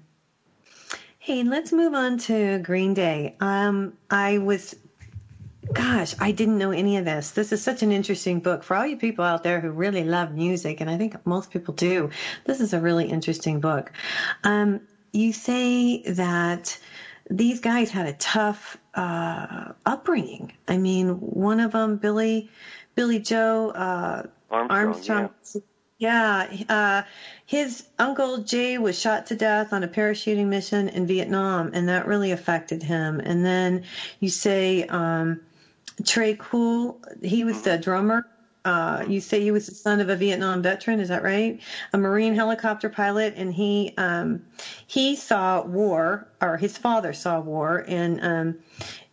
Hey, let's move on to Green Day. Um, I was, gosh, I didn't know any of this. This is such an interesting book for all you people out there who really love music, and I think most people do. This is a really interesting book. Um, you say that these guys had a tough uh, upbringing. I mean, one of them, Billy, Billie Joe uh, Armstrong, yeah, uh, his uncle Jay was shot to death on a parachuting mission in Vietnam, and that really affected him. And then you say um, Tré Cool, he was the drummer. Uh, you say he was the son of a Vietnam veteran, is that right? A Marine helicopter pilot, and he um, he saw war, or his father saw war, and um,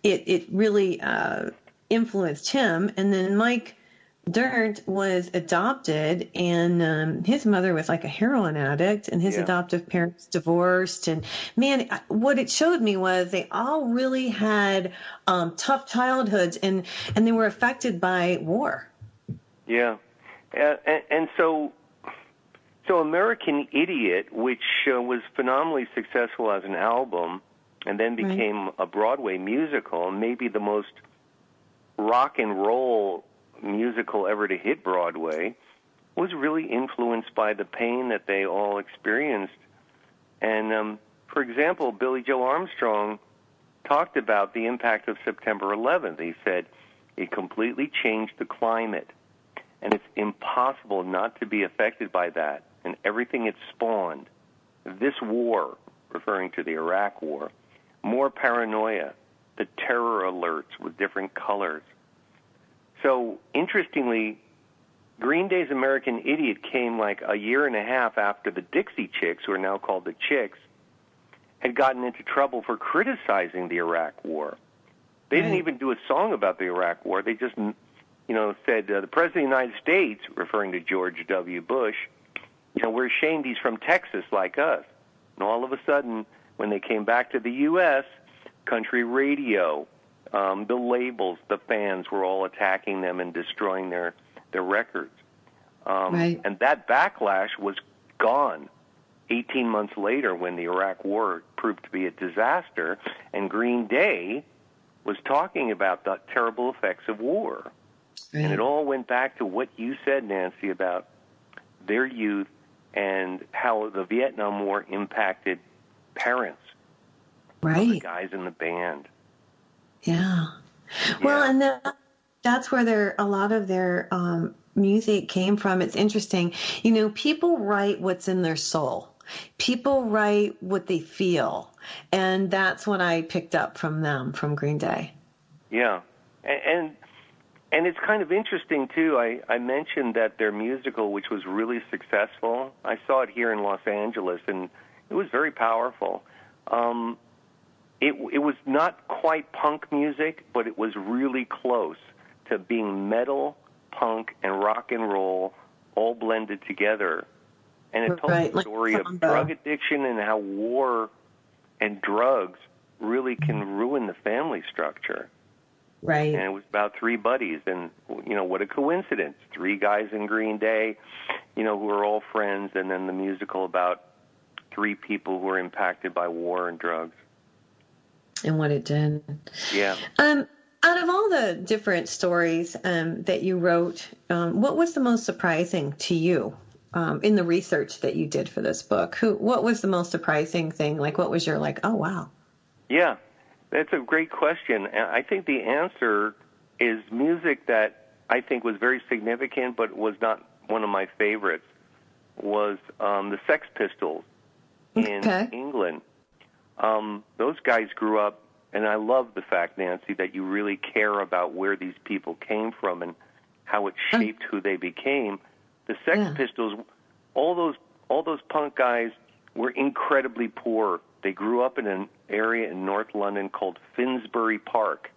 it it really uh, influenced him. And then Mike Dirnt was adopted, and um, his mother was like a heroin addict, and his Yeah. adoptive parents divorced. And man, what it showed me was they all really had um, tough childhoods, and and they were affected by war. Yeah, uh, and, and so so American Idiot, which uh, was phenomenally successful as an album, and then Right. became a Broadway musical, maybe the most rock and roll musical ever to hit Broadway, was really influenced by the pain that they all experienced. And um, for example, Billie Joe Armstrong talked about the impact of September 11th. He said it completely changed the climate, and it's impossible not to be affected by that and everything it spawned. This war, referring to the Iraq War, more paranoia, the terror alerts with different colors. So, interestingly, Green Day's American Idiot came like a year and a half after the Dixie Chicks, who are now called the Chicks, had gotten into trouble for criticizing the Iraq War. They didn't mm. even do a song about the Iraq War. They just, you know, said uh, the President of the United States, referring to George W. Bush, you know, we're ashamed he's from Texas like us. And all of a sudden, when they came back to the U.S., country radio, um, the labels, the fans were all attacking them and destroying their their records. Um, Right. And that backlash was gone 18 months later when the Iraq War proved to be a disaster, and Green Day was talking about the terrible effects of war. And it all went back to what you said, Nancy, about their youth and how the Vietnam War impacted parents, Right. the guys in the band. Yeah. Well, and that, that's where their a lot of their um, music came from. It's interesting. You know, people write what's in their soul. People write what they feel, and that's what I picked up from them from Green Day. Yeah, and and, and it's kind of interesting too. I, I mentioned that their musical, which was really successful, I saw it here in Los Angeles, and it was very powerful. Um, it it was not quite punk music, but it was really close to being metal, punk, and rock and roll all blended together. And it told Right, the like story of drug addiction and how war and drugs really can ruin the family structure Right. and it was about three buddies and you know what a coincidence three guys in green day you know who are all friends and then the musical about three people who are impacted by war and drugs And what it did. yeah Um, out of all the different stories um, that you wrote, um, what was the most surprising to you um, in the research that you did for this book? Who, what was the most surprising thing? Like, what was your like? Oh, wow. yeah that's a great question i think the answer is music that i think was very significant but was not one of my favorites was um the sex pistols in Okay. england um those guys grew up and i love the fact nancy that you really care about where these people came from and how it shaped who they became the sex Yeah. pistols all those all those punk guys were incredibly poor they grew up in an area in north london called finsbury park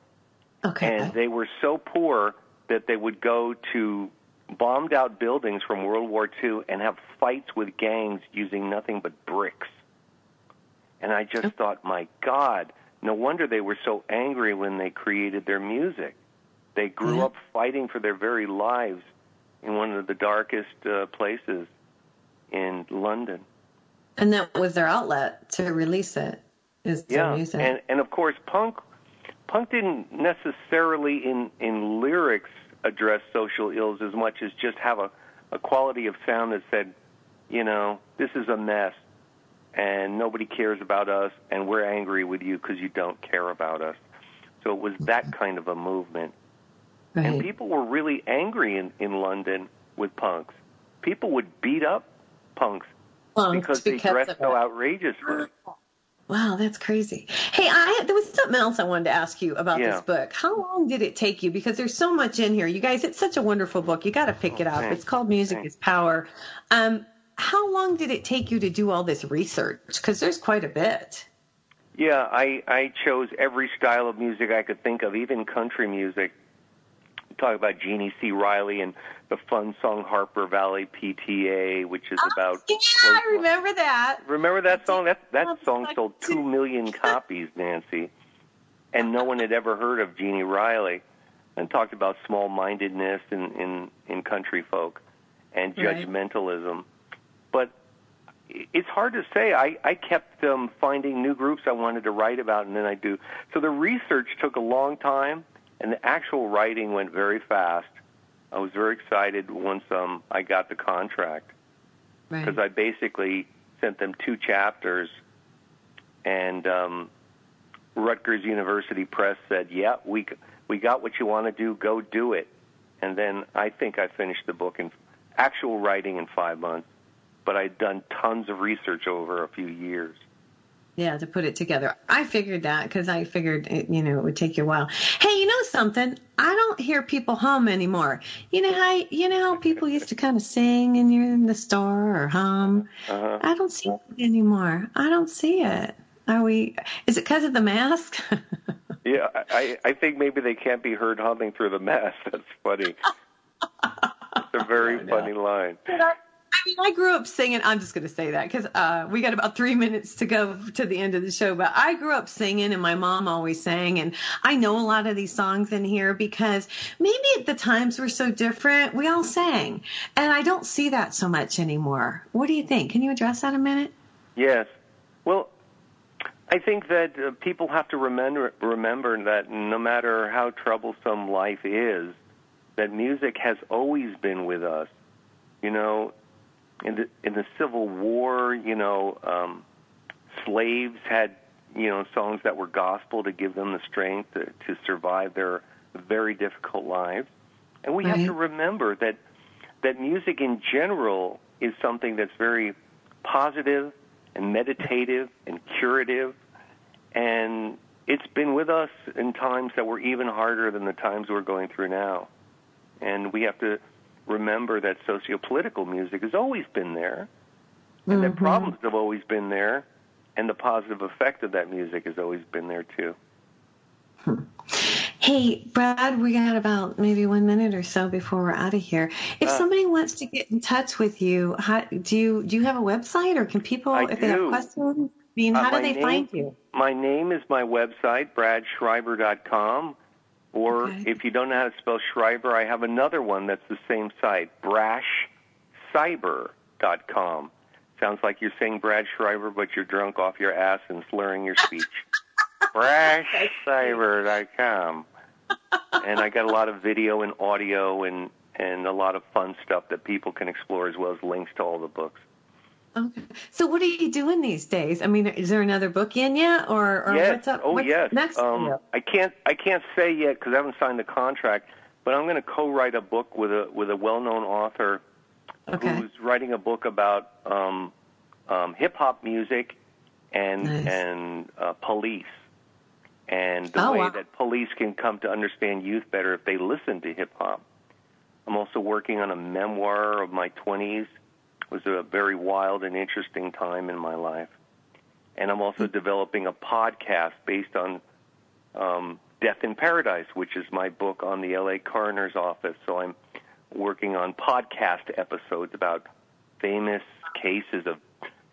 Okay. and they were so poor that they would go to bombed out buildings from World War II and have fights with gangs using nothing but bricks. And I just thought, my God, no wonder they were so angry when they created their music. They grew Yeah. up fighting for their very lives in one of the darkest uh, places in London. And that was their outlet to release it. Is their yeah, music. and and of course, punk punk didn't necessarily in in lyrics address social ills as much as just have a a quality of sound that said, you know, this is a mess, and nobody cares about us, and we're angry with you because you don't care about us. So it was that kind of a movement, right. and people were really angry in in London with punks. People would beat up punks Punks because they dressed so outrageously. Wow, that's crazy. Hey, I there was something else I wanted to ask you about Yeah. this book. How long did it take you? Because there's so much in here. You guys, it's such a wonderful book. You got to pick it up. thanks. It's called Music Thanks. is Power. Um, how long did it take you to do all this research? Because there's quite a bit. Yeah, I I chose every style of music I could think of, even country music. Talk about Jeannie C. Riley and the fun song Harper Valley PTA, which is about. Yeah, I remember that. Remember that song? That that song sold two million copies, Nancy, and no one had ever heard of Jeannie Riley, and talked about small-mindedness in in in country folk, and Right. judgmentalism. But it's hard to say. I I kept um, finding new groups I wanted to write about, and then I do. So the research took a long time, and the actual writing went very fast. I was very excited once um I got the contract Right. because I basically sent them two chapters, and um, Rutgers University Press said, "Yeah, we we got what you want to do. Go do it." And then I think I finished the book in actual writing in five months, but I'd done tons of research over a few years. Yeah, to put it together. I figured that because I figured, it, you know, it would take you a while. Hey, you know something? I don't hear people hum anymore. You know how you know how people used to kind of sing and you're in the store or hum. Uh-huh. I don't see it anymore. I don't see it. Are we? Is it because of the mask? Yeah, I I think maybe they can't be heard humming through the mask. That's funny. It's a very funny line. I mean, I grew up singing. I'm just going to say that because uh, we got about three minutes to go to the end of the show. But I grew up singing, and my mom always sang, and I know a lot of these songs in here because maybe the times were so different. We all sang, and I don't see that so much anymore. What do you think? Can you address that a minute? Yes. Well, I think that uh, people have to remember remember that no matter how troublesome life is, that music has always been with us. You know, in the in the Civil War, you know, um, slaves had you know songs that were gospel to give them the strength to, to survive their very difficult lives, and we have to remember that that music in general is something that's very positive and meditative and curative. And it's been with us in times that were even harder than the times we're going through now. And we have to remember that sociopolitical music has always been there, and that problems have always been there, and the positive effect of that music has always been there too. Hey, Brad, we got about maybe one minute or so before we're out of here. If Ah. somebody wants to get in touch with you, how, do you do you have a website, or can people, I if they have questions, I mean, Uh, how do they name- find you? My name is my website, bradschreiber.com. Or Okay. if you don't know how to spell Schreiber, I have another one that's the same site, brashcyber.com. Sounds like you're saying Brad Schreiber, but you're drunk off your ass and slurring your speech. brashcyber.com. and I got a lot of video and audio and, and a lot of fun stuff that people can explore as well as links to all the books. Okay. So, what are you doing these days? I mean, is there another book in yet, or, or yes. what's up? Oh, what's yes. Next. Um. I can't. I can't say yet because I haven't signed the contract. But I'm going to co-write a book with a with a well-known author Okay. who's writing a book about um, um, hip hop music and Nice. and uh, police and the Oh, way wow. that police can come to understand youth better if they listen to hip hop. I'm also working on a memoir of my 20s. Was a very wild and interesting time in my life. And I'm also developing a podcast based on um, Death in Paradise, which is my book on the LA coroner's office. So I'm working on podcast episodes about famous cases of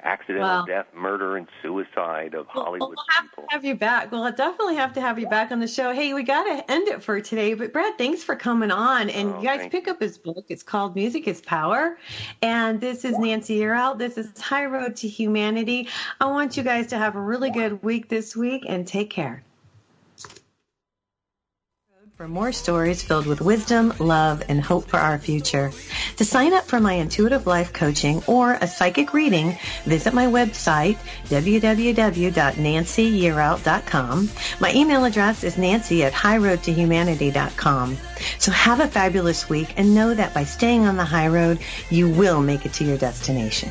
accidental Wow. death, murder, and suicide of Well, Hollywood we'll have people. to have you back. We'll definitely have to have you back on the show. Hey, we got to end it for today. But Brad, thanks for coming on. And Oh, you guys pick up his book. It's called Music is Power. And this is Nancy Yearout. This is High Road to Humanity. I want you guys to have a really good week this week and take care. For more stories filled with wisdom, love, and hope for our future. To sign up for my intuitive life coaching or a psychic reading, visit my website, www.nancyyearout.com. My email address is nancy at highroadtohumanity.com. So have a fabulous week and know that by staying on the high road, you will make it to your destination.